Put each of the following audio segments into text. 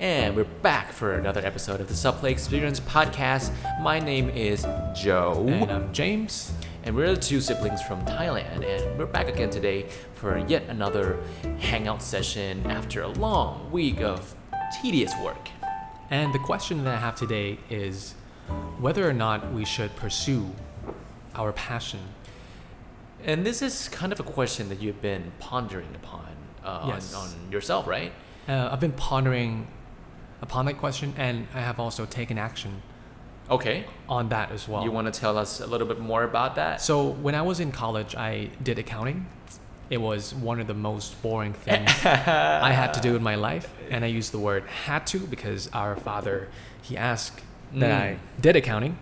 And we're back for another episode of the Subplay Experience podcast. My name is Joe. And I'm James. And we're the two siblings from Thailand. And we're back again today for yet another hangout session after a long week of tedious work. And the question that I have today is whether or not we should pursue our passion. And this is kind of a question that you've been pondering upon uh, Yes. on, on yourself, right? Uh, I've been pondering upon that question and I have also taken action Okay. on that as well. You want to tell us a little bit more about that? so, when I was in college, I did accounting. It was one of the most boring things I had to do in my life. And I use the word had to because our father, he asked that Mm. I did accounting.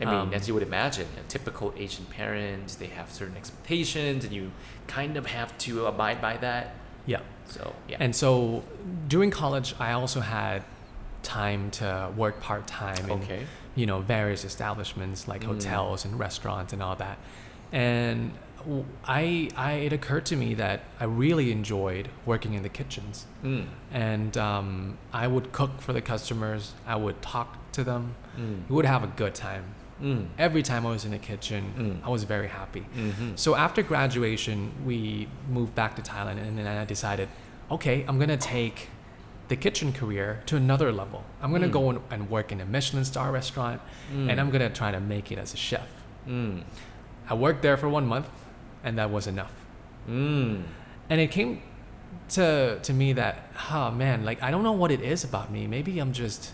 I mean, Um, as you would imagine, a typical Asian parents, they have certain expectations and you kind of have to abide by that. Yeah. So, yeah. And so during college, I also had time to work part time in you know various establishments like Mm. hotels and restaurants and all that. And I, I it occurred to me that I really enjoyed working in the kitchens, Mm. and um, I would cook for the customers. I would talk to them. Mm. We would have a good time. Mm. Every time I was in the kitchen, Mm. I was very happy. Mm-hmm. So after graduation, we moved back to Thailand, and then I decided, okay, I'm gonna take the kitchen career to another level. I'm gonna Mm. go and, and work in a Michelin star restaurant, Mm. and I'm gonna try to make it as a chef. Mm. I worked there for one month, and that was enough. Mm. And it came to to me that, oh man, like I don't know what it is about me. Maybe I'm just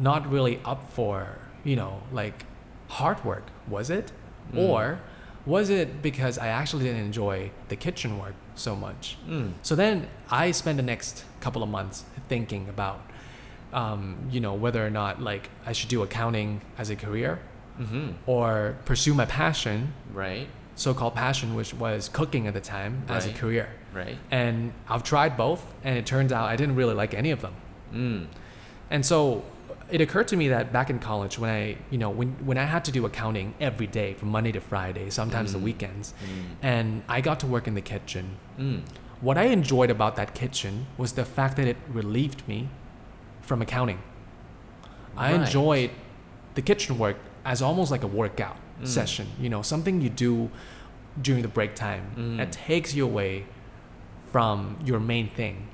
not really up for, you know, like hard work. Was it? Mm. Or was it because I actually didn't enjoy the kitchen work so much? Mm. So then I spent the next couple of months thinking about, um, you know, whether or not like I should do accounting as a career Mm-hmm. or pursue my passion, Right. so-called passion, which was cooking at the time as a career. Right. And I've tried both, and it turns out I didn't really like any of them. Mm. And so it occurred to me that back in college, when I, you know, when, when I had to do accounting every day from Monday to Friday, sometimes the Mm. weekends, Mm. and I got to work in the kitchen, Mm. what I enjoyed about that kitchen was the fact that it relieved me from accounting. I enjoyed the kitchen work as almost like a workout Mm. session, you know, something you do during the break time Mm. that takes you away from your main thing.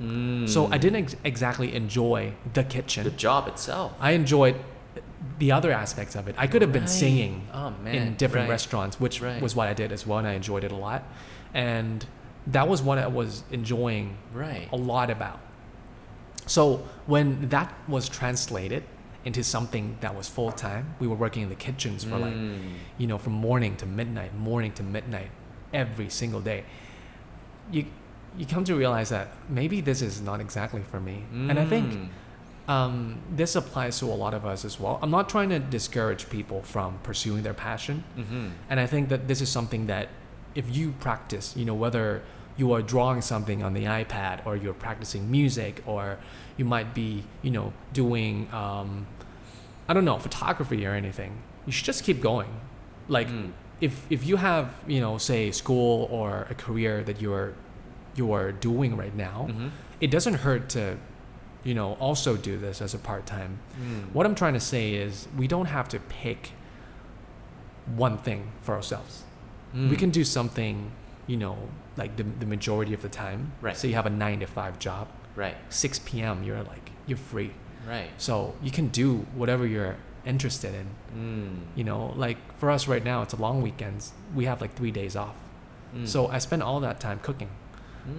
Mm. So I didn't ex- exactly enjoy the kitchen. The job itself. I enjoyed the other aspects of it. I could have been singing Oh, in different Right. restaurants, which Right. was what I did as well, and I enjoyed it a lot. And that was what I was enjoying Right. a lot about. So when that was translated into something that was full time, we were working in the kitchens for like, Mm. you know, from morning to midnight, morning to midnight, every single day. You you come to realize that maybe this is not exactly for me. And I think Mm. um, this applies to a lot of us as well. I'm not trying to discourage people from pursuing their passion. Mhm. And I think that this is something that if you practice, you know, whether you are drawing something on the iPad or you're practicing music or you might be, you know, doing, um, I don't know, photography or anything, you should just keep going. Like, Mm. if, if you have, you know, say school or a career that you're, you're doing right now, Mhm. it doesn't hurt to, you know, also do this as a part time. Mm. What I'm trying to say is we don't have to pick one thing for ourselves. We Mm. can do something, you know, like the, the majority of the time. Right. So you have a nine to five job, Right. 6 p.m. You're like you're free, Right. so you can do whatever you're interested in. Mm. You know, like for us right now, it's a long weekends. We have like three days off, Mm. so I spend all that time cooking.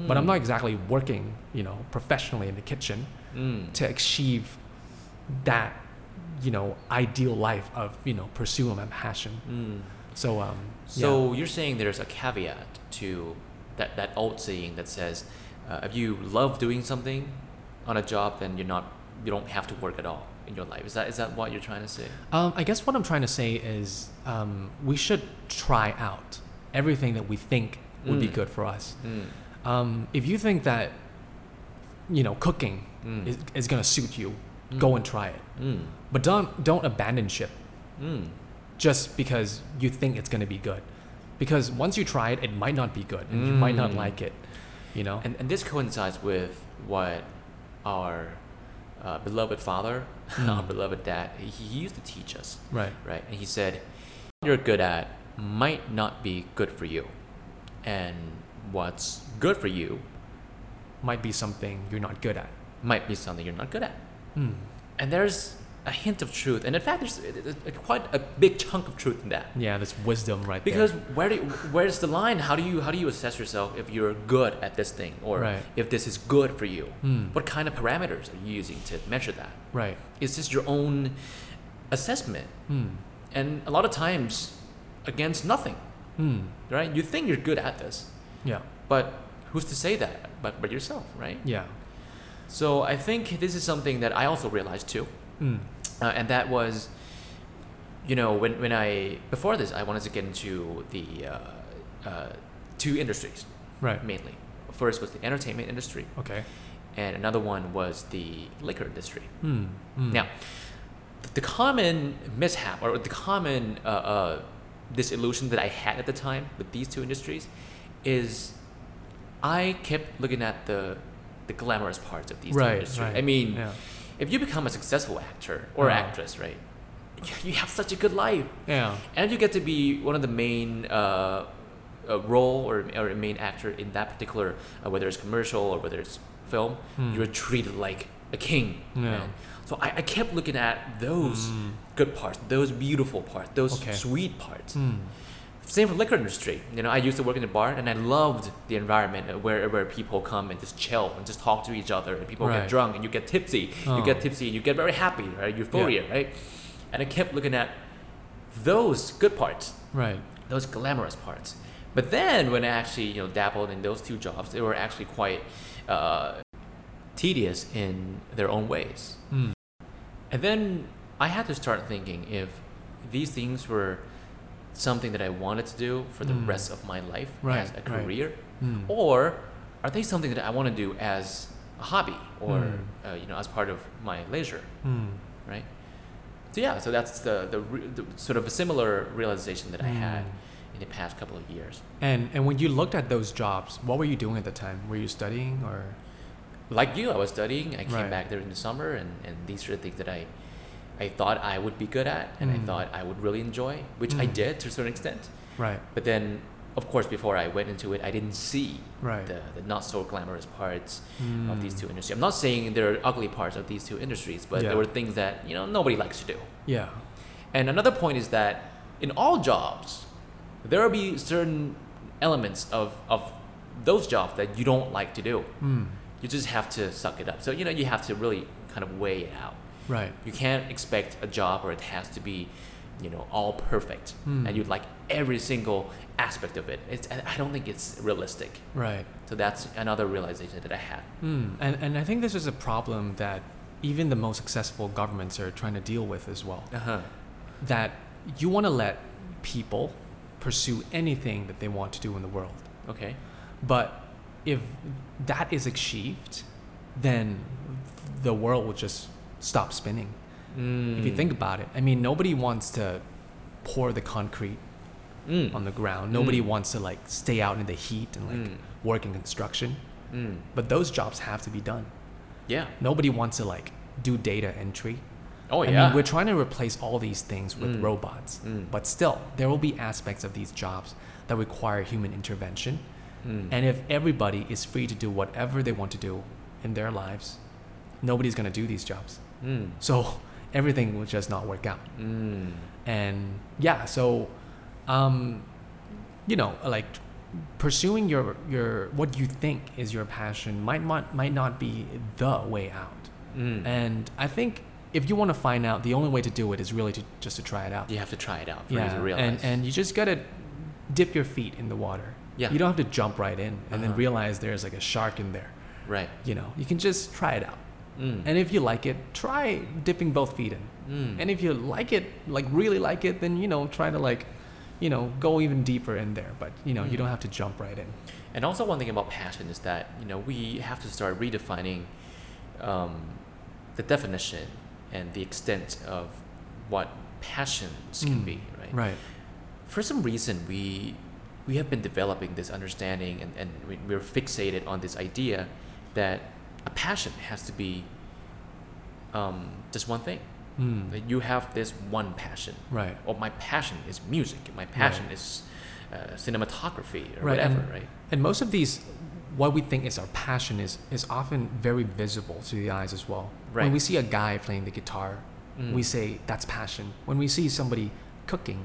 But I'm not Mm. exactly working, you know, professionally in the kitchen Mm. to achieve that, you know, ideal life of you know pursuing my passion. Mm. So um, So you're saying there's a caveat to that, that old saying that says, uh, if you love doing something on a job, then you're not you don't have to work at all in your life. Is that is that what you're trying to say? Um, I guess what I'm trying to say is um, we should try out everything that we think would be Mm. good for us. Mm. Um, if you think that, you know, cooking Mm. is, is gonna suit you, Mm. go and try it. Mm. But don't don't abandon ship Mm. just because you think it's gonna be good, because once you try it, it might not be good, and you might not Mm. like it. You know. And and this coincides with what our uh, beloved father, Mm. our beloved dad, he, he used to teach us, Right. right? And he said, "What you're good at might not be good for you, and what's good for you Might be something you're not good at. might be something you're not good at." Mm. And there's a hint of truth, and in fact, there's it- it- quite a big chunk of truth in that. Yeah, that's wisdom right Because there. Because where do you, where's the line? How do you how do you assess yourself if you're good at this thing or Right. if this is good for you? Mm. What kind of parameters are you using to measure that? Right. Is this your own assessment? Mm. And a lot of times against nothing, Mm. right? You think you're good at this, Yeah. but who's to say that? But but yourself, right? Yeah. So I think this is something that I also realized too. Mm. uh, and that was you know when, when i before this i wanted to get into the uh, uh, two industries Right. mainly first was the entertainment industry Okay. and another one was the liquor industry Mm. Mm. now the common mishap or the common uh, uh, disillusion that i had at the time with these two industries is i kept looking at the the glamorous parts of these Right. industries Right. i mean Yeah. if you become a successful actor or actress, right, you- you have such a good life, Yeah. and you get to be one of the main uh, uh, role or, or a main actor in that particular, uh, whether it's commercial or whether it's film. Hmm. You're treated like a king. Yeah. So I, I kept looking at those Mm. good parts, those beautiful parts, those Okay. sweet parts. Mm. Same for liquor industry. You know, I used to work in a bar, and I loved the environment where where people come and just chill and just talk to each other, and people Right. get drunk, and you get tipsy. You Oh. get tipsy, and you get very happy, right? Euphoria, right? And I kept looking at those good parts, Right. those glamorous parts. But then when I actually you know dabbled in those two jobs, they were actually quite uh, tedious in their own ways. Mm. And then I had to start thinking if these things were something that I wanted to do for the Mm. rest of my life Right, as a right. career, Mm. or are they something that I want to do as a hobby or Mm. uh, you know as part of my leisure, Mm. right? So yeah, so that's the the, re- the sort of a similar realization that I had Mm. in the past couple of years. And and when you looked at those jobs, what were you doing at the time? Were you studying or? Like you, I was studying. I came Right. back there in the summer, and, and these are the things that I I thought I would be good at, and I Mm. thought I would really enjoy, which I Mm. did to a certain extent. Right. But then, of course, before I went into it, I didn't see Right. the, the not so glamorous parts of these Mm. two industries. I'm not saying there are ugly parts of these two industries, but Yeah. there were things that you know nobody likes to do. Yeah. And another point is that in all jobs, there will be certain elements of, of those jobs that you don't like to do. Mm. You just have to suck it up. So you know you have to really kind of weigh it out. Right. You can't expect a job or a task to be, you know, all perfect Hmm. and you like every single aspect of it. It's, I don't think it's realistic. Right. So that's another realization that I had. Mm. And and I think this is a problem that even the most successful governments are trying to deal with as well. Uh huh. That you want to let people pursue anything that they want to do in the world. Okay. But if that is achieved, then the world will just stop spinning. If you Mm. think about it, I mean, nobody wants to pour the concrete Mm. on the ground. Nobody Mm. wants to like stay out in the heat and like Mm. work in construction. Mm. But those jobs have to be done. Yeah. Nobody wants to like do data entry. Oh yeah. I mean, we're trying to replace all these things with Mm. robots. Mm. But still, there will be aspects of these jobs that require human intervention. Mm. And if everybody is free to do whatever they want to do in their lives, nobody's going to do these jobs. Mm. So everything will just not work out. Mm. And yeah, so um, you know, like pursuing your your what you think is your passion might not might not be the way out. Mm. And I think if you want to find out, the only way to do it is really to just to try it out. you have to try it out for you Yeah, to realize. and and you just gotta dip your feet in the water. Yeah. You don't have to jump right in and then Uh-huh. realize there's like a shark in there. right. You know, you can just try it out. Mm. And if you like it, try dipping both feet in. Mm. And if you like it, like really like it, then you know, try to like, you know, go even deeper in there. But you know, you Mm. don't have to jump right in. And also, one thing about passion is that you know we have to start redefining um, the definition and the extent of what passions can Mm, be. Right. Right. For some reason, we we have been developing this understanding, and, and we're fixated on this idea that a passion has to be um, just one thing. Mm. That you have this one passion. Right. Or my passion is music. My passion is uh, cinematography or Right, whatever. and- right. And most of these, what we think is our passion is is often very visible to the eyes as well. Right. When Right. we see a guy playing the guitar, Mm. we say that's passion. When we see somebody cooking,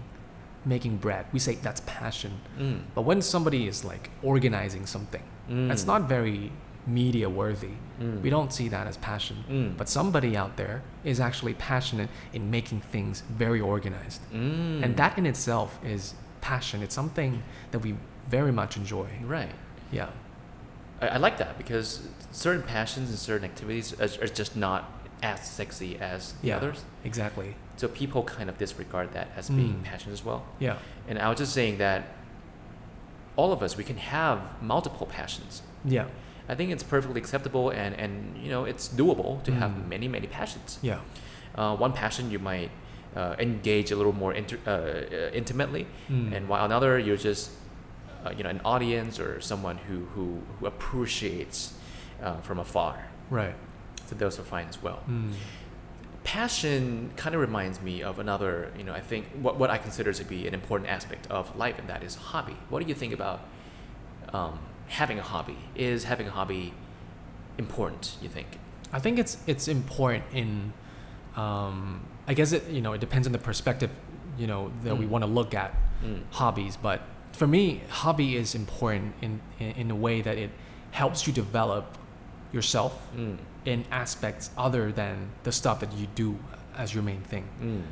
making bread, we say that's passion. Mm. But when somebody is like organizing something, that's Mm. not very media worthy. Mm. We don't see that as passion. Mm. But somebody out there is actually passionate in making things very organized. Mm. And that in itself is passion. It's something that we very much enjoy. Right. Yeah. I, I like that because certain passions and certain activities are, are just not as sexy as the Yeah. others. Exactly. So people kind of disregard that as being Mm. passion as well. Yeah. And I was just saying that all of us we can have multiple passions. Yeah. I think it's perfectly acceptable and, and you know it's doable to have Mm. many many passions. Yeah. Uh, one passion you might uh, engage a little more inter- uh, uh, intimately, Mm. and while another you're just uh, you know an audience or someone who who, who appreciates uh, from afar. Right. So those are fine as well. Mm. Passion kind of reminds me of another, you know, I think what, what I consider to be an important aspect of life, and that is hobby. What do you think about um, having a hobby? Is having a hobby important, you think? I think it's it's important in, um, I guess it you know it depends on the perspective, you know that we Mm. want to look at Mm. hobbies. But for me, hobby is important in, in in a way that it helps you develop yourself Mm. in aspects other than the stuff that you do as your main thing. Mm.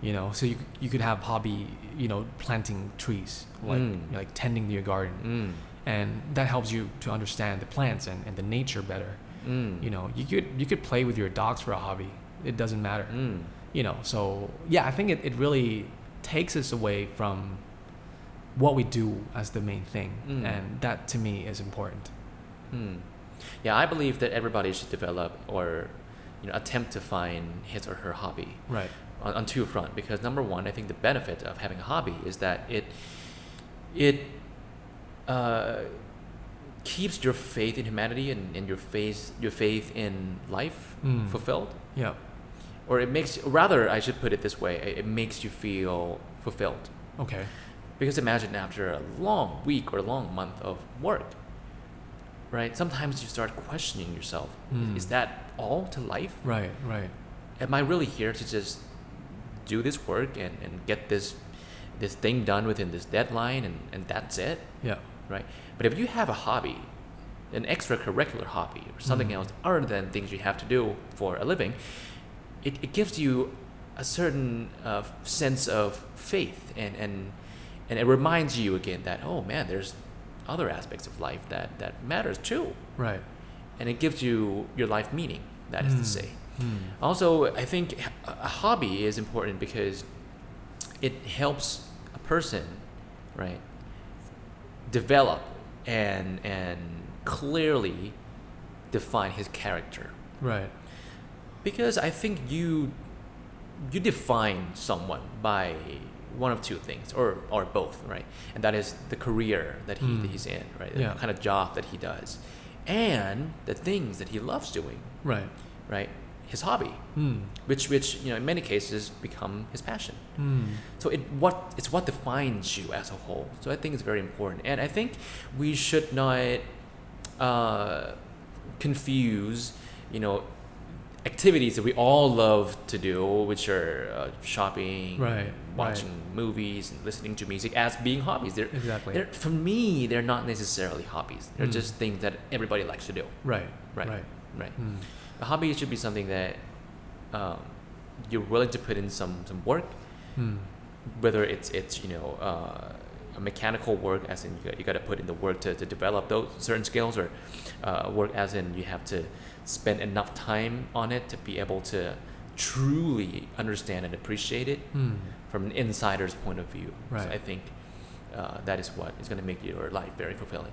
You know, so you you could have hobby, you know, planting trees, like Mm. like tending to your garden, Mm. And that helps you to understand the plants and, and the nature better. Mm. You know, you could you could play with your dogs for a hobby. It doesn't matter. Mm. You know, so yeah, I think it, it really takes us away from what we do as the main thing, Mm. and that to me is important. Mm. Yeah, I believe that everybody should develop or you know attempt to find his or her hobby Right. on, on two front because number one, I think the benefit of having a hobby is that it it uh, keeps your faith in humanity and, and your faith your faith in life Mm. fulfilled, Yeah. or it makes rather I should put it this way, it, it makes you feel fulfilled. Okay. Because imagine after a long week or a long month of work, right? Sometimes you start questioning yourself. Mm. Is that all to life? Right. Right. Am I really here to just do this work and, and get this this thing done within this deadline and, and that's it? Yeah. Right? But if you have a hobby, an extracurricular hobby or something Mm. else other than things you have to do for a living, it, it gives you a certain uh, sense of faith and, and and it reminds you again that oh man there's other aspects of life that, that matters too Right. and it gives you your life meaning that is to Mm. say Mm. also i think a hobby is important because it helps a person right develop and and clearly define his character Right. because i think you you define someone by one of two things or or both right and that is the career that he Mm. that he's in right Yeah. the kind of job that he does and the things that he loves doing Right. right his hobby Mm. which which you know in many cases become his passion Mm. so it what it's what defines you as a whole so i think it's very important and i think we should not uh, confuse you know activities that we all love to do which are uh, shopping Right, watching movies and listening to music as being hobbies they're, Exactly. they're for me they're not necessarily hobbies they're Mm. just things that everybody likes to do Right. right Right. right Mm. A hobby should be something that um, you're willing to put in some, some work, Mm. whether it's it's you know uh, a mechanical work, as in you got, you got to put in the work to, to develop those certain skills, or uh, work as in you have to spend enough time on it to be able to truly understand and appreciate it Mm. from an insider's point of view. Right. So I think uh, that is what is going to make your life very fulfilling.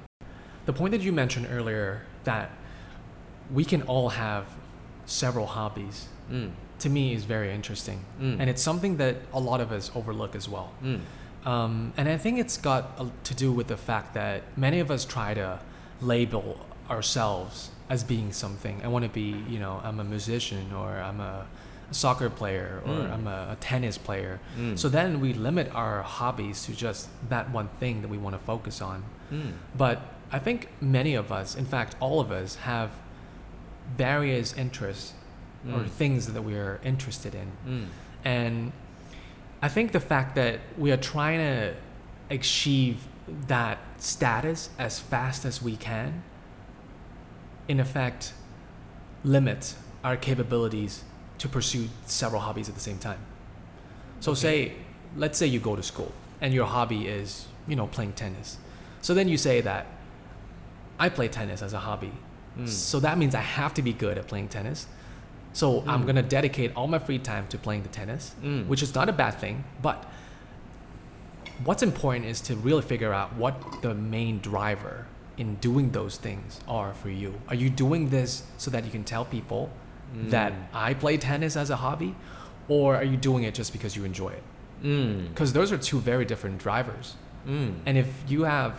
The point that you mentioned earlier that we can all have several hobbies Mm. to me is very interesting. Mm. And it's something that a lot of us overlook as well. Mm. Um, and I think it's got to do with the fact that many of us try to label ourselves as being something. I want to be, you know, I'm a musician or I'm a, soccer player or Mm. I'm a, a tennis player. Mm. So then we limit our hobbies to just that one thing that we want to focus on. Mm. But I think many of us, in fact, all of us, have various interests or Mm. things that we are interested in. Mm. And I think the fact that we are trying to achieve that status as fast as we can, in effect, limits our capabilities to pursue several hobbies at the same time. So, Okay. say, let's say you go to school and your hobby is, you know, playing tennis. So then you say that I play tennis as a hobby. Mm. So that means I have to be good at playing tennis. So I'm Mm. gonna dedicate all my free time to playing the tennis, Mm. which is not a bad thing. But what's important is to really figure out what the main driver in doing those things are for you. Are you doing this so that you can tell people that Mm. I play tennis as a hobby, or are you doing it just because you enjoy it? Mm. Because those are two very different drivers. Mm. And if you have,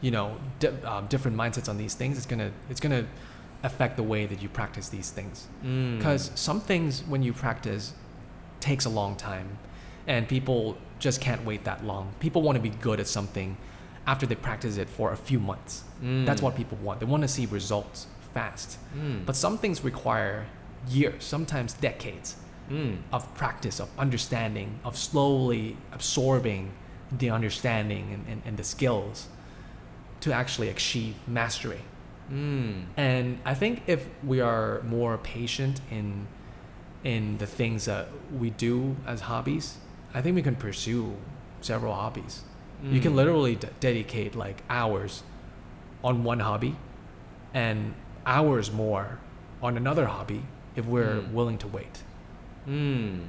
you know, di- um, different mindsets on these things, it's gonna it's gonna affect the way that you practice these things. Mm. Because some things when you practice takes a long time, and people just can't wait that long. People want to be good at something after they practice it for a few months. Mm. That's what people want. They want to see results fast. Mm. But some things require years, sometimes decades Mm. of practice, of understanding, of slowly absorbing the understanding and, and, and the skills to actually achieve mastery. Mm. And I think if we are more patient in in the things that we do as hobbies, I think we can pursue several hobbies. You can Mm. literally d- dedicate like hours on one hobby and hours more on another hobby if we're Mm. willing to wait. Mm.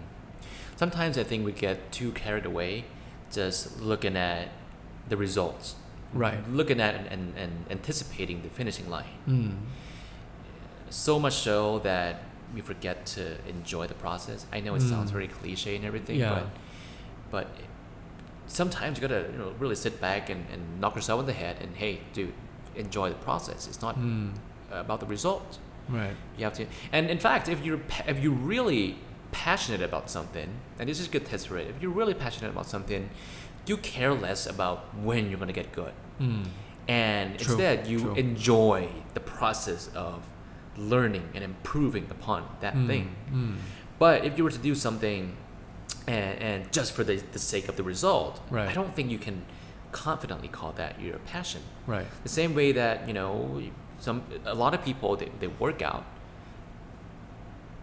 Sometimes I think we get too carried away just looking at the results. Right. Looking at and, and, and anticipating the finishing line. Mm. So much so that we forget to enjoy the process. I know it sounds Mm. very cliche and everything, Yeah. but but sometimes you gotta you know really sit back and, and knock yourself on the head and hey, dude, enjoy the process. It's not Mm. about the result. Right. You have to, and in fact, if you're if you're really passionate about something, and this is a good test for it. If you're really passionate about something, you care less about when you're gonna get good, Mm. and True, instead you true. enjoy the process of learning and improving upon that Mm. thing. Mm. But if you were to do something, and, and just for the, the sake of the result, Right. I don't think you can confidently call that your passion. Right. The same way that you know some a lot of people they, they work out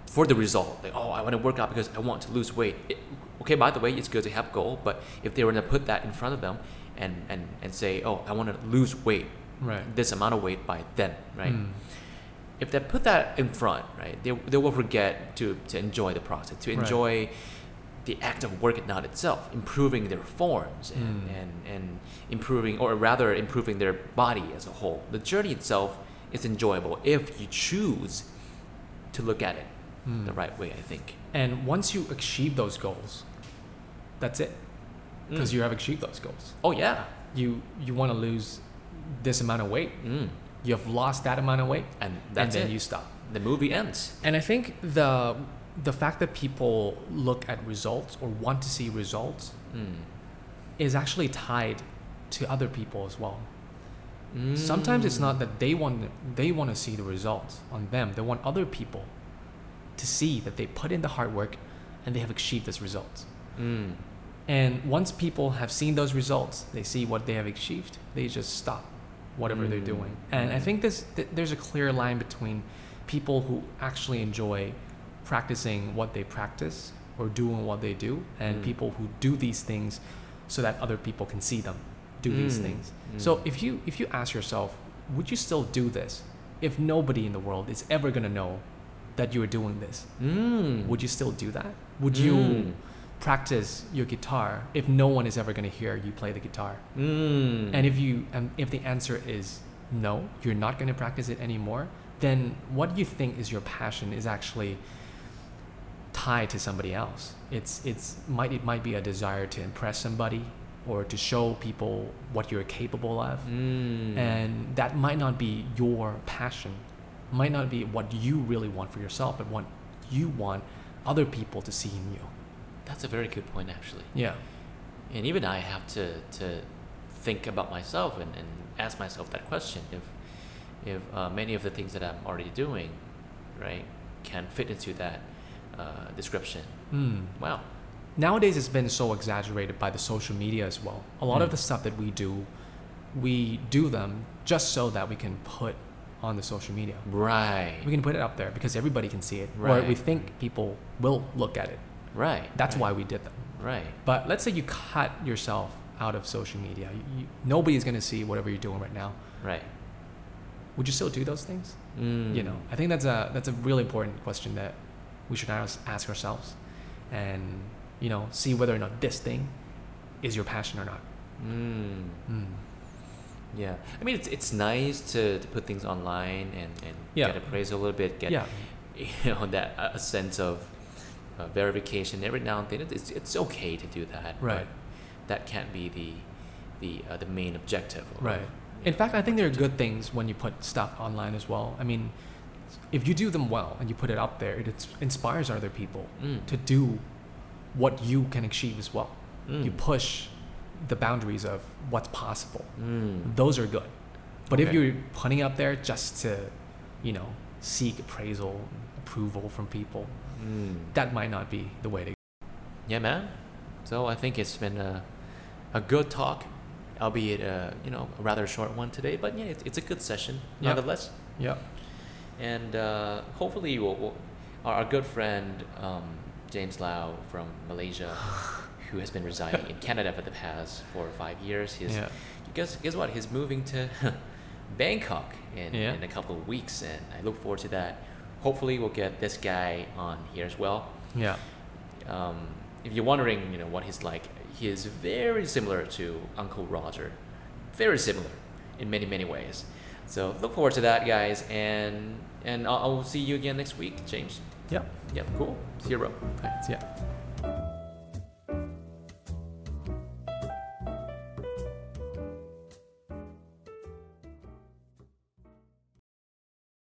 for the result. Like, oh, I want to work out because I want to lose weight. It, okay, by the way, it's good to have a goal, but if they were to put that in front of them and, and, and say, oh, I want to lose weight, Right. this amount of weight by then, right? Mm. If they put that in front, right, they, they will forget to, to enjoy the process, to Right. enjoy the act of working out itself, improving their forms and, Mm. and, and improving, or rather improving their body as a whole. The journey itself is enjoyable if you choose to look at it Mm. the right way, I think. And once you achieve those goals, that's it. Because Mm. you have achieved those goals. Oh, yeah. You you want to lose this amount of weight. Mm. You have lost that amount of weight, And that's and then it. you stop. the movie ends. And I think the the fact that people look at results or want to see results Mm. is actually tied to other people as well. Sometimes it's not that they want they want to see the results on them. They want other people to see that they put in the hard work and they have achieved this result. Mm. And once people have seen those results, they see what they have achieved, they just stop whatever they're Mm. doing. And I Mm. think this th- there's a clear line between people who actually enjoy practicing what they practice or doing what they do and Mm. people who do these things so that other people can see them do these Mm. things. Mm. So if you if you ask yourself, would you still do this if nobody in the world is ever going to know that you are doing this? Would you still do that? Would you. Practice your guitar if no one is ever going to hear you play the guitar? Mm. And if you and if the answer is no, you're not going to practice it anymore, then what you think is your passion is actually tied to somebody else. It's it's might it might be a desire to impress somebody or to show people what you're capable of. Mm. And that might not be your passion, might not be what you really want for yourself, but what you want other people to see in you. That's a very good point, actually. Yeah. And even I have to to think about myself and, and ask myself that question if if uh, many of the things that I'm already doing, right, can fit into that uh, description. Mm. Wow. Nowadays, it's been so exaggerated by the social media as well. A lot of Mm. the stuff that we do, we do them just so that we can put on the social media. Right. We can put it up there because everybody can see it, or we think people will look at it. Right. That's right, why we did them. Right. But let's say you cut yourself out of social media. You, you, nobody's going to see whatever you're doing right now. Right. Would you still do those things? Mm. You know, I think that's a that's a really important question that we should ask, ask ourselves, and you know, see whether or not this thing is your passion or not. Mm. Mm. Yeah. I mean, it's it's nice to, to put things online and, and Yeah. get appraised a little bit, get Yeah, you know that a a sense of uh, verification every now and then. It's it's okay to do that. but Right. that can't be the the uh, the main objective. of- right. In fact, I think there are good things when you put stuff online as well. I mean, if you do them well and you put it up there, it inspires other people Mm. to do what you can achieve as well. Mm. You push the boundaries of what's possible. Mm. Those are good. But if you're putting up there just to, you know, seek appraisal, approval from people, Mm. that might not be the way to go. Yeah, man. So I think it's been a, a good talk, albeit a you know a rather short one today. But yeah, it's, it's a good session Yeah. nonetheless. Yep. And uh, hopefully, we'll, we'll, our, our good friend um, James Lau from Malaysia, who has been residing in Canada for the past four or five years, he's Yeah. guess guess what? He's moving to Bangkok in, Yeah. in a couple of weeks, and I look forward to that. Hopefully, we'll get this guy on here as well. Yeah. Um, if you're wondering, you know what he's like, he is very similar to Uncle Roger, very similar in many many ways. So look forward to that, guys, and and I'll, I'll see you again next week, James. Yep. Yep, cool. See you, bro. Yeah.